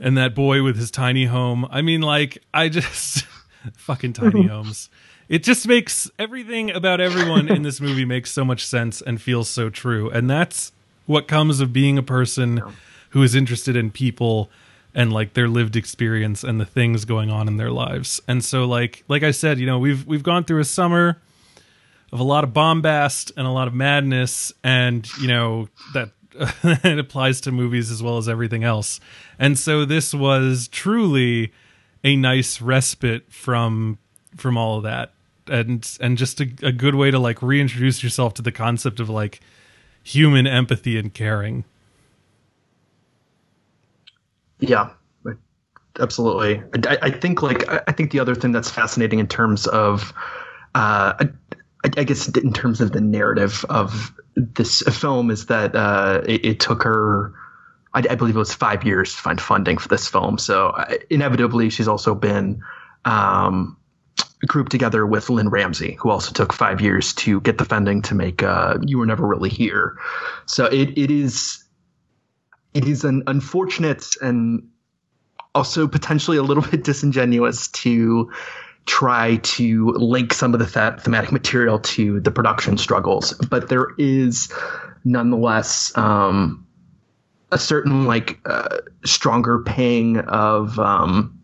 and that boy with his tiny home. I mean like I just fucking tiny homes. It just makes everything about everyone in this movie makes so much sense and feels so true. And that's what comes of being a person who is interested in people and like their lived experience and the things going on in their lives. And so like like I said, you know, we've we've gone through a summer of a lot of bombast and a lot of madness and you know that it applies to movies as well as everything else. And so this was truly a nice respite from from all of that and and just a, a good way to like reintroduce yourself to the concept of like human empathy and caring. Yeah, absolutely. I, I think like I think the other thing that's fascinating in terms of, uh, I, I guess in terms of the narrative of this film is that uh, it, it took her. I, I, believe it was five years to find funding for this film. So uh, inevitably, she's also been um, grouped together with Lynne Ramsay, who also took five years to get the funding to make uh, "You Were Never Really Here." So it it is it is an unfortunate and also potentially a little bit disingenuous to try to link some of the th- thematic material to the production struggles, but there is nonetheless um, a certain like uh, stronger pang of um,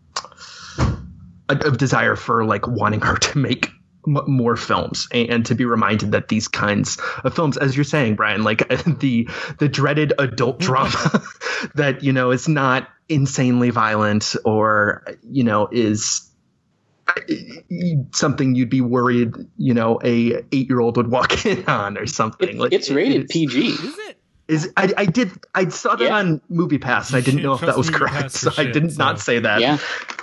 of desire for like wanting her to make m- more films and, and, to be reminded that these kinds of films as you're saying Brian like the the dreaded adult mm-hmm. drama that you know is not insanely violent or you know is uh, something you'd be worried you know a 8-year-old would walk in on or something. It, like it's rated it's, PG is it is I, I did I saw that yeah. on Movie Pass and I didn't know if that was correct, so I did so. not say that. Yeah,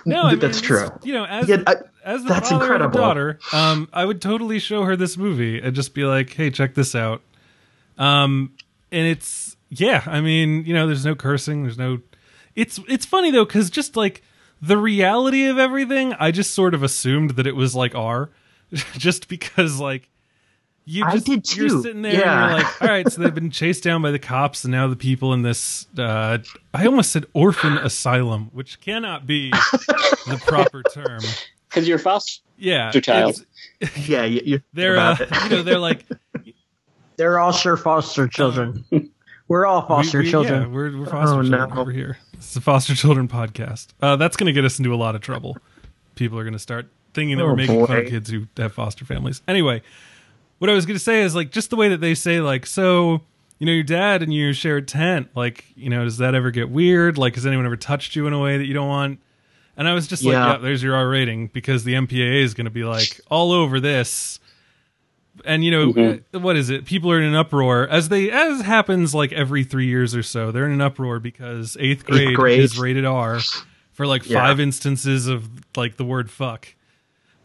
no, I mean, that's true. You know, as yeah, I, as the that's father incredible. daughter, um, I would totally show her this movie and just be like, "Hey, check this out." Um, and it's yeah, I mean, you know, there's no cursing, there's no. It's it's funny though because just like the reality of everything, I just sort of assumed that it was like R, just because like you just, I did too. You're sitting there yeah. and you're like, all right, so they've been chased down by the cops, and now the people in this, uh, I almost said orphan asylum, which cannot be the proper term. Because you're a foster yeah, child. yeah, you, they're, uh, you know, they're like, they're all sure foster children. we're all foster we, we, children. Yeah, we're, we're foster oh, children no. over here. It's the foster children podcast. Uh, that's going to get us into a lot of trouble. People are going to start thinking that Oh, we're making boy. fun of kids who have foster families. Anyway, what I was going to say is like just the way that they say like so you know your dad and you share a tent like you know does that ever get weird like has anyone ever touched you in a way that you don't want and I was just like Yeah. yeah there's your R rating because the MPAA is going to be like all over this and you know Mm-hmm. what is it people are in an uproar as they as happens like every 3 years or so they're in an uproar because 8th grade, grade. is rated R for like Yeah. 5 instances of like the word Fuck.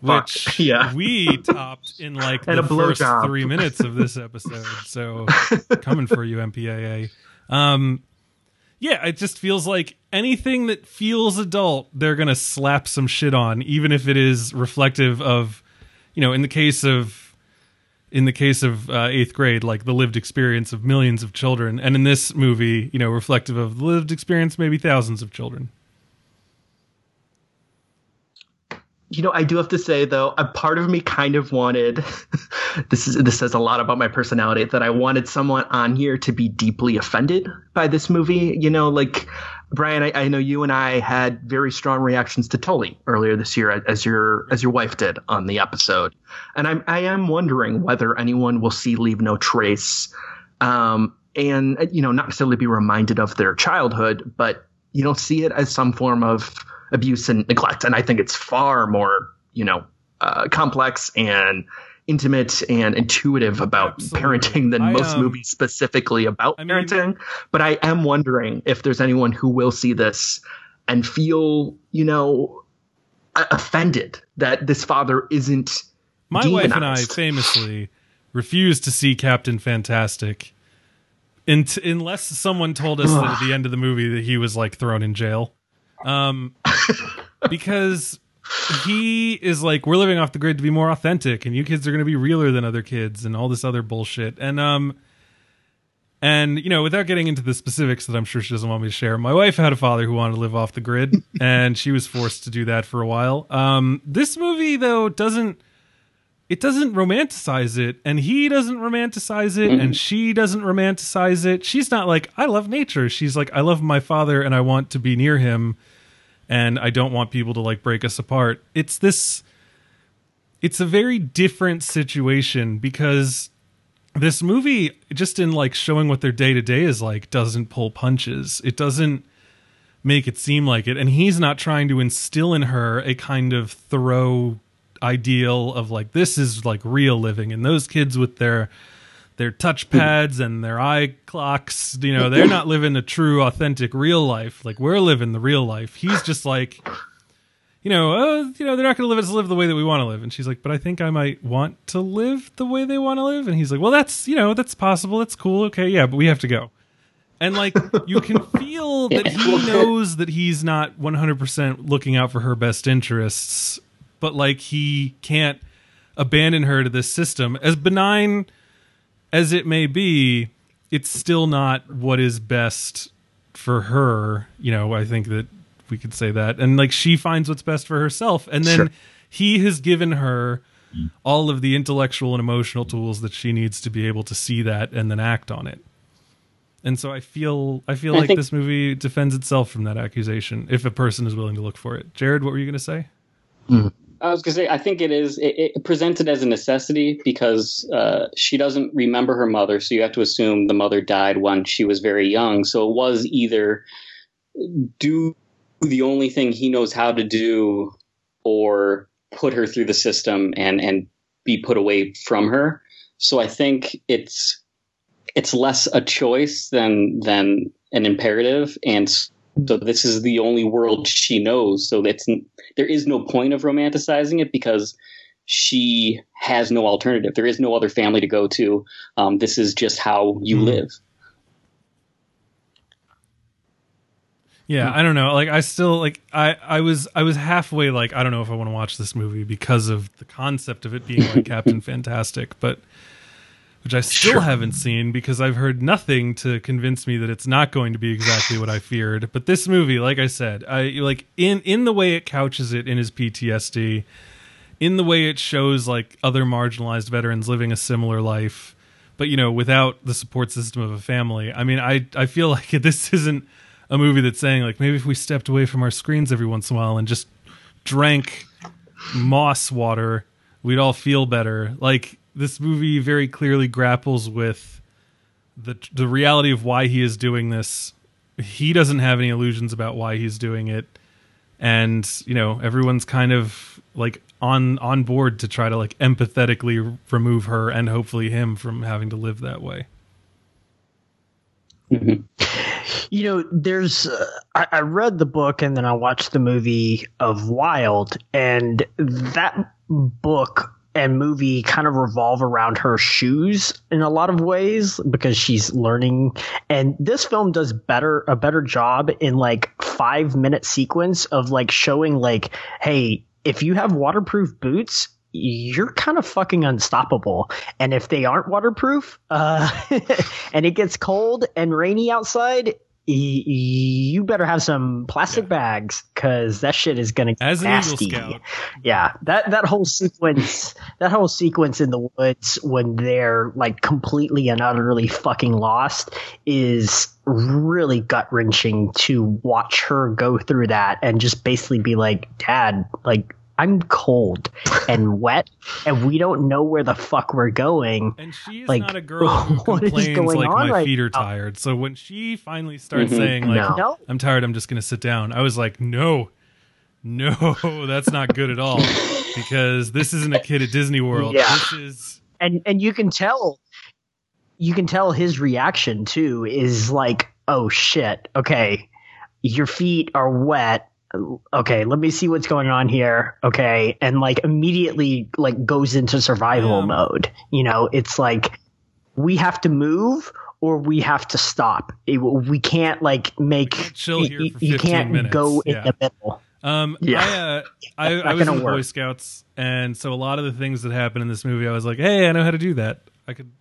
Which Yeah. we topped in like the first blowjob. three minutes of this episode. So coming for you, MPAA. Um, yeah, it just feels like anything that feels adult, they're gonna slap some shit on, even if it is reflective of, you know, in the case of, in the case of uh, eighth grade, like the lived experience of millions of children, and in this movie, you know, reflective of the lived experience, maybe thousands of children. You know, I do have to say though, a part of me kind of wanted this is this says a lot about my personality that I wanted someone on here to be deeply offended by this movie. You know, like Brian, I, I know you and I had very strong reactions to Tully earlier this year, as your as your wife did on the episode, and I'm I am wondering whether anyone will see Leave No Trace, um, and you know, not necessarily be reminded of their childhood, but you know, see it as some form of abuse and neglect. And I think it's far more, you know, uh, complex and intimate and intuitive about Absolutely. parenting than I, most um, movies specifically about I mean- parenting. But I am wondering if there's anyone who will see this and feel, you know, uh, offended that this father isn't. My wife and I famously refused to see Captain Fantastic unt- unless someone told us that at the end of the movie that he was like thrown in jail. Um, because he is like, we're living off the grid to be more authentic, and you kids are going to be realer than other kids, and all this other bullshit. And um, and you know, without getting into the specifics that I'm sure she doesn't want me to share, my wife had a father who wanted to live off the grid, and she was forced to do that for a while. Um, this movie though doesn't it doesn't romanticize it and he doesn't romanticize it and mm-hmm. she doesn't romanticize it. She's not like i love nature. She's like i love my father and i want to be near him and i don't want people to like break us apart. It's this it's a very different situation because this movie just in like showing what their day to day is like doesn't pull punches. It doesn't make it seem like it and he's not trying to instill in her a kind of thorough ideal of like this is like real living. And those kids with their their touch pads and their eye clocks you know they're not living a true authentic real life. Like we're living the real life. He's just like you know uh, you know they're not going to live us live the way that we want to live. And she's like but i think i might want to live the way they want to live. And he's like well that's you know that's possible. That's cool. Okay yeah but we have to go. And like you can feel that he knows that he's not 100% looking out for her best interests but like he can't abandon her to this system. As benign as it may be it's still not what is best for her. You know i think that we could say that. And like she finds what's best for herself. And then Sure. he has given her all of the intellectual and emotional tools that she needs to be able to see that and then act on it. And so i feel i feel I like think- this movie defends itself from that accusation if a person is willing to look for it. Jared what were you going to say mm-hmm. I was gonna say, I think it is it, it presented as a necessity because uh, she doesn't remember her mother, so you have to assume the mother died when she was very young. So it was either do the only thing he knows how to do, or put her through the system and and be put away from her. So I think it's it's less a choice than than an imperative, and so this is the only world she knows. So that's there is no point of romanticizing it because she has no alternative. There is no other family to go to. Um, this is just how you Mhm. live. Yeah, I don't know. Like I still like I I was I was halfway like I don't know if I want to watch this movie because of the concept of it being like Captain Fantastic, but which I still haven't seen because I've heard nothing to convince me that it's not going to be exactly what I feared. But this movie, like I said, I like in in the way it couches it in his PTSD, in the way it shows like other marginalized veterans living a similar life, but you know, without the support system of a family. I mean, I I feel like this isn't a movie that's saying like maybe if we stepped away from our screens every once in a while and just drank moss water, we'd all feel better. Like this movie very clearly grapples with the the reality of why he is doing this. He doesn't have any illusions about why he's doing it, and you know everyone's kind of like on on board to try to like empathetically remove her and hopefully him from having to live that way. You know, there's. Uh, I, I read the book and then I watched the movie of Wild, and that book and movie kind of revolve around her shoes in a lot of ways because she's learning and this film does better a better job in like 5 minute sequence of like showing like hey if you have waterproof boots you're kind of fucking unstoppable. And if they aren't waterproof, uh, and it gets cold and rainy outside, y- you better have some plastic bags because that shit is gonna get As nasty. Yeah, that that whole sequence, that whole sequence in the woods when they're like completely and utterly fucking lost is really gut wrenching to watch her go through that and just basically be like, Dad, like. I'm cold and wet, and we don't know where the fuck we're going. And she's like, not a girl who what is complains going like on my right feet are now? tired. So when she finally starts Mhm. saying like No. No. I'm tired, I'm just going to sit down. I was like, "No. No, that's not good at all." Because this isn't a kid at Disney World. Yeah. This is and and you can tell you can tell his reaction too is like oh shit okay your feet are wet okay let me see what's going on here okay and like immediately like goes into survival Yeah. mode you know it's like we have to move or we have to stop It- we can't like make can't chill here you, you can't minutes. go in Yeah. the middle Um, Yeah. I, uh, I, I was in the Boy. Scouts, and so a lot of the things that happen in this movie, I was like, "Hey, I know how to do that. I could."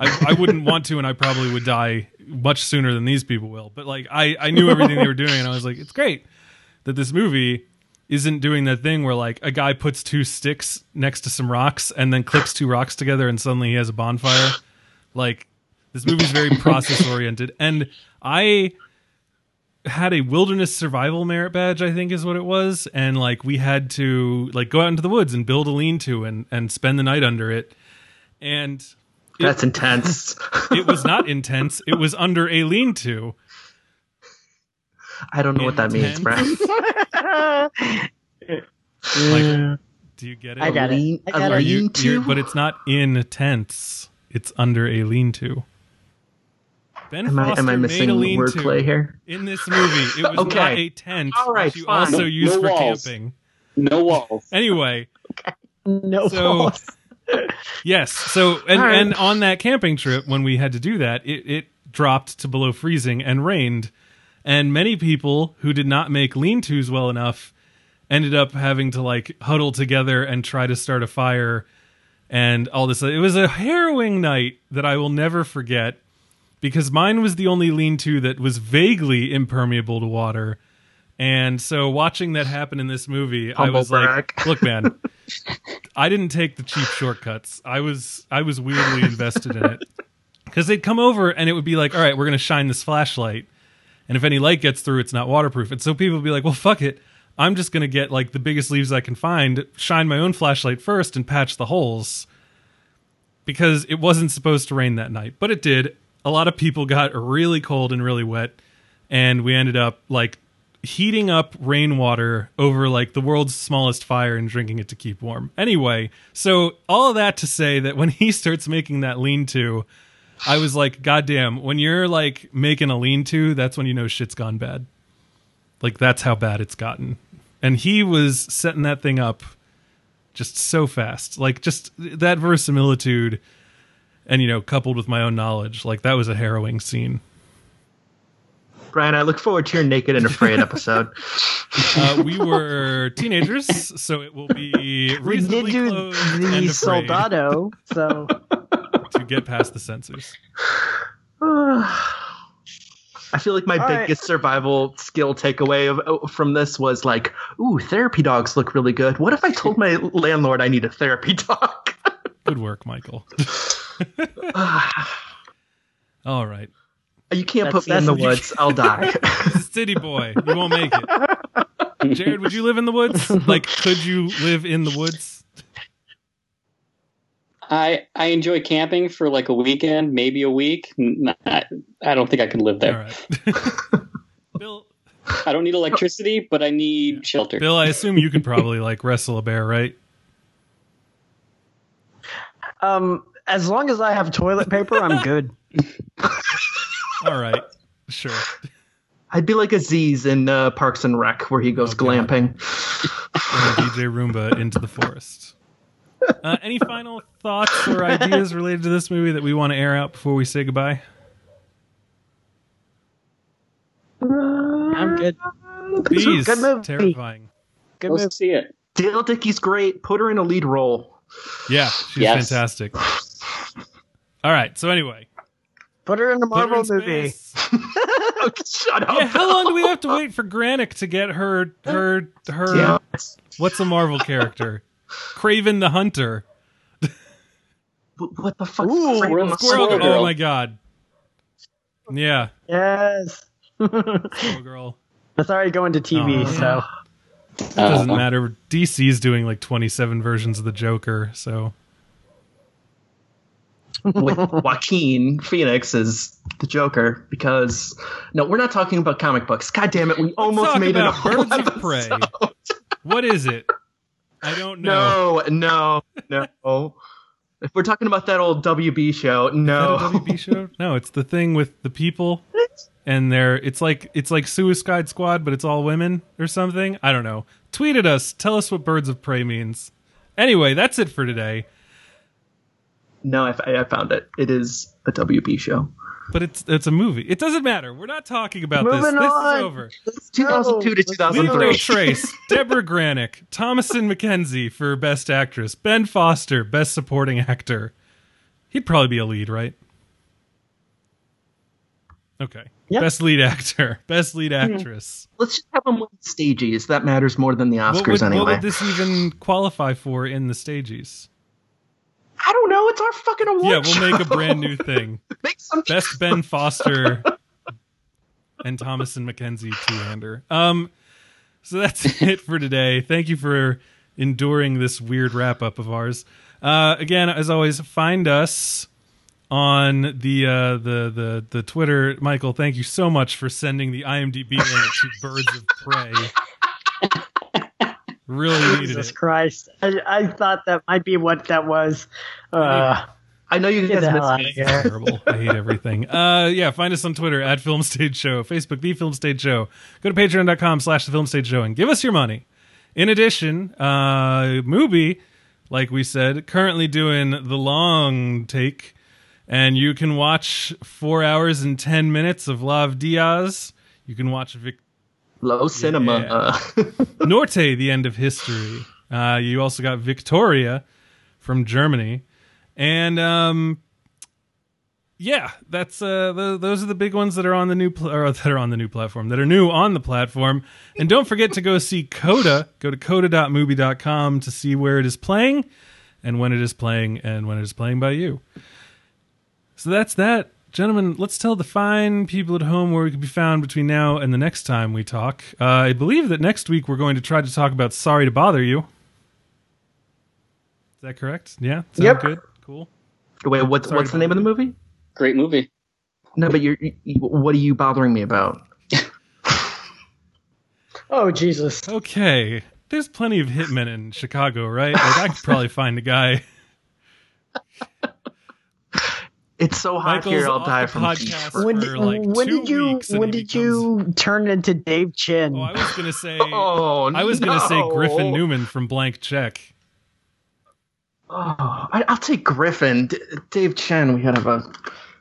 I, I wouldn't want to, and I probably would die much sooner than these people will. But like, I, I knew everything they were doing, and I was like, "It's great that this movie isn't doing that thing where like a guy puts two sticks next to some rocks and then clicks two rocks together, and suddenly he has a bonfire." Like, this movie's very process oriented, and I had a wilderness survival merit badge, I think is what it was, and like we had to like go out into the woods and build a lean-to and and spend the night under it. And it, That's intense. it was not intense. It was under a lean-to. I don't know what that means, Intense. Brad. Like, do you get it? I got it. lean- I a got Are it. you? lean-to? But it's not in tents. It's under a lean-to. Ben Am I Foster am I made missing a lean-to wordplay here? in this movie. It was Okay. not a tent All right, that you fine. also No- use no for walls. camping. No walls. Anyway, no So- balls. Yes. So and All right. and on that camping trip when we had to do that, it, it dropped to below freezing and rained. And many people who did not make lean-tos well enough ended up having to like huddle together and try to start a fire and all this. It was a harrowing night that I will never forget because mine was the only lean-to that was vaguely impermeable to water. And so watching that happen in this movie, I Humble was like, look man, I didn't take the cheap shortcuts. I was I was weirdly invested in it. Cuz they'd come over and it would be like, "All right, we're going to shine this flashlight." And if any light gets through, it's not waterproof. And so people be like, "Well, fuck it. I'm just going to get like the biggest leaves I can find, shine my own flashlight first and patch the holes." Because it wasn't supposed to rain that night, but it did. A lot of people got really cold and really wet, and we ended up like heating up rainwater over like the world's smallest fire and drinking it to keep warm. Anyway, so all of that to say that when he starts making that lean to, I was like, God damn, when you're like making a lean to, that's when you know shit's gone bad. Like that's how bad it's gotten. And he was setting that thing up just so fast. Like just that verisimilitude and you know, coupled with my own knowledge, like that was a harrowing scene. Brian, I look forward to your Naked and Afraid episode. Uh, we were teenagers, so it will be we did do clothed and the afraid soldado, so to get past the censors. I feel like my All right. biggest survival skill takeaway of, oh, from this was like, ooh, therapy dogs look really good. What if I told my landlord I need a therapy dog? Good work, Michael. All right, you can't That's- put me in the that's- woods. I'll die. city boy, you won't make it. Jared, would you live in the woods? Like, could you live in the woods? I I enjoy camping for like a weekend, maybe a week. I don't think I could live there. right. Bill, I don't need electricity, but I need shelter. Bill, I assume you could probably like wrestle a bear, right? Um, as long as I have toilet paper, I'm good. All right. Sure. I'd be like Aziz in uh, Parks and Rec, where he goes Oh, glamping. DJ Roomba into the forest. Uh, any final thoughts or ideas related to this movie that we want to air out before we say goodbye? I'm good. Bees, Good movie. terrifying. Good Let's move. see it. Dale Dickey's great. Put her in a lead role. Yeah, she's Yes. fantastic. All right. So anyway, Put her in the Marvel in movie. Oh, shut up. Yeah, how long do we have to wait for Granik to get her her her? Yeah. What's a Marvel character? Kraven the Hunter. What what the fuck? Ooh, Squirrel- Squirrel Squirrel Girl. Girl. Oh my god. Yeah, Yes. Squirrel Girl. That's already going to TV, Oh, so It doesn't Uh, matter. DC's doing like 27 versions of the Joker, so with Joaquin Phoenix as the Joker because no, we're not talking about comic books. God damn it, we almost talk made about it. a Birds of Prey. what is it? I don't know. No, no, no. If we're talking about that old WB show, no. WB show? No, it's the thing with the people and they're it's like it's like Suicide Squad, but it's all women or something. I don't know. Tweet at us. Tell us what Birds of Prey means. Anyway, that's it for today. No, I, I found it. It is a WB show. But it's it's a movie. It doesn't matter. We're not talking about this. Moving This on. is over. 2002 to Let's Leave no 2003. trace. Deborah Granik, Thomasin McKenzie for Best Actress, Ben Foster, Best Supporting Actor. He'd probably be a lead, right? Okay. Yep. Best Lead Actor, Best Lead hmm. Actress. Let's just have them win stages. That matters more than the Oscars what, would, anyway. what would this even qualify for in the stages? I don't know. It's our fucking award Yeah, we'll make a brand new thing. Make some Best Ben Foster and Thomasin McKenzie two-hander. Um, so that's it for today. Thank you for enduring this weird wrap up of ours. Uh, again, as always, find us on the uh, the the the Twitter. Michael, thank you so much for sending the IMDb link to Birds of Prey. Really needed Jesus it. Christ. I, I thought that might be what that was. Uh, I know you get guys the hell out missed of me. terrible. I hate everything. Uh, yeah, find us on Twitter at Film Stage Show, Facebook The Film Stage Show. Go to patreon.com slash The Film Stage Show and give us your money. In addition, uh, Mubi, like we said, currently doing the long take, and you can watch four hours and ten minutes of Lav Diaz. You can watch Vic- Low cinema. Yeah. Uh, Norte, the end of history. Uh, you also got Victoria from Germany, and um, yeah, that's uh, the, those are the big ones that are on the new pl- or that are on the new platform that are new on the platform. And don't forget to go see Coda. Go to coda.movie.com to see where it is playing and when it is playing and when it is playing by you. So that's that. Gentlemen, let's tell the fine people at home where we can be found between now and the next time we talk. Uh, I believe that next week we're going to try to talk about Sorry to Bother You. Is that correct? Yeah? Sound Yep. good? Cool. wait, what's Sorry what's the name of the movie? Great movie. No, but you're. You, what are you bothering me about? oh, Jesus. Okay. There's plenty of hitmen in Chicago, right? Like, I could probably find a guy. It's so hot Michael's here. I'll die from podcast heat. When did, like when did you when he did you turn into Dave Chen? Oh, I was gonna say. Oh, I was gonna say. Griffin Newman from Blank Check. Oh, I, I'll take Griffin. D- Dave Chen. We had to have a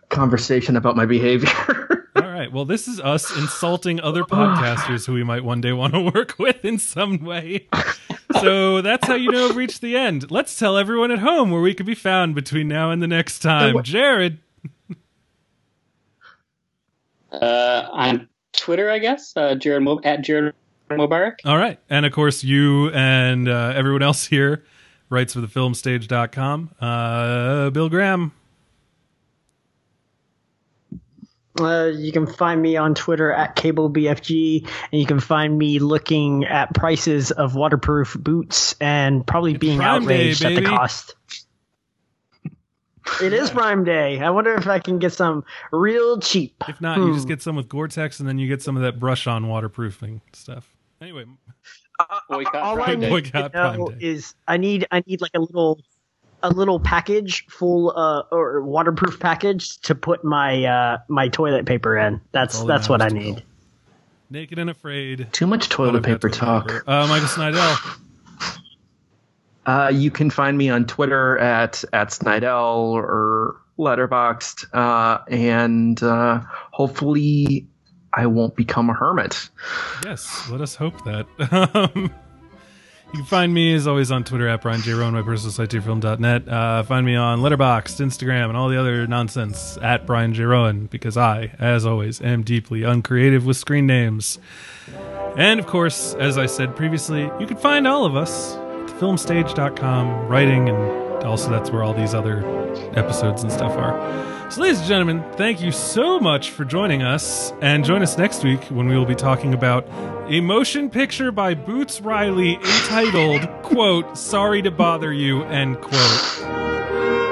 conversation about my behavior. All right. Well, this is us insulting other podcasters who we might one day want to work with in some way. So that's how you know we've reached the end. Let's tell everyone at home where we could be found between now and the next time. Jared. Uh, on Twitter, I guess. Uh, Jared Mo- at Jared Mobarak. All right. And of course, you and uh, everyone else here writes for the filmstage.com. Uh, Bill Graham. Uh, you can find me on Twitter at CableBFG, and you can find me looking at prices of waterproof boots and probably being Prime Day, outraged at the cost. It is Prime Day. I wonder if I can get some real cheap. If not, you just get some with Gore-Tex, and then you get some of that brush-on waterproofing stuff. Anyway, Boycott All I Prime Day. need Boycott to know is I need I need like a little a little package full uh or waterproof package to put my uh my toilet paper in. That's all that's what I matters to need. naked and afraid. Too much toilet paper toilet talk. paper. Uh, Michael Snydel. Uh, you can find me on Twitter at at Snydel or Letterboxd, uh, and uh, hopefully I won't become a hermit. Yes, let us hope that. You can find me as always on Twitter at Brian J. Roan, my personal site, tfilm.net. Uh, find me on Letterboxd, Instagram, and all the other nonsense at Brian J. Roan because I, as always, am deeply uncreative with screen names. And of course, as I said previously, you can find all of us at filmstage.com, writing, and also that's where all these other episodes and stuff are. So, ladies and gentlemen, thank you so much for joining us, and join us next week when we will be talking about a motion picture by Boots Riley entitled, quote, Sorry to Bother You, end quote.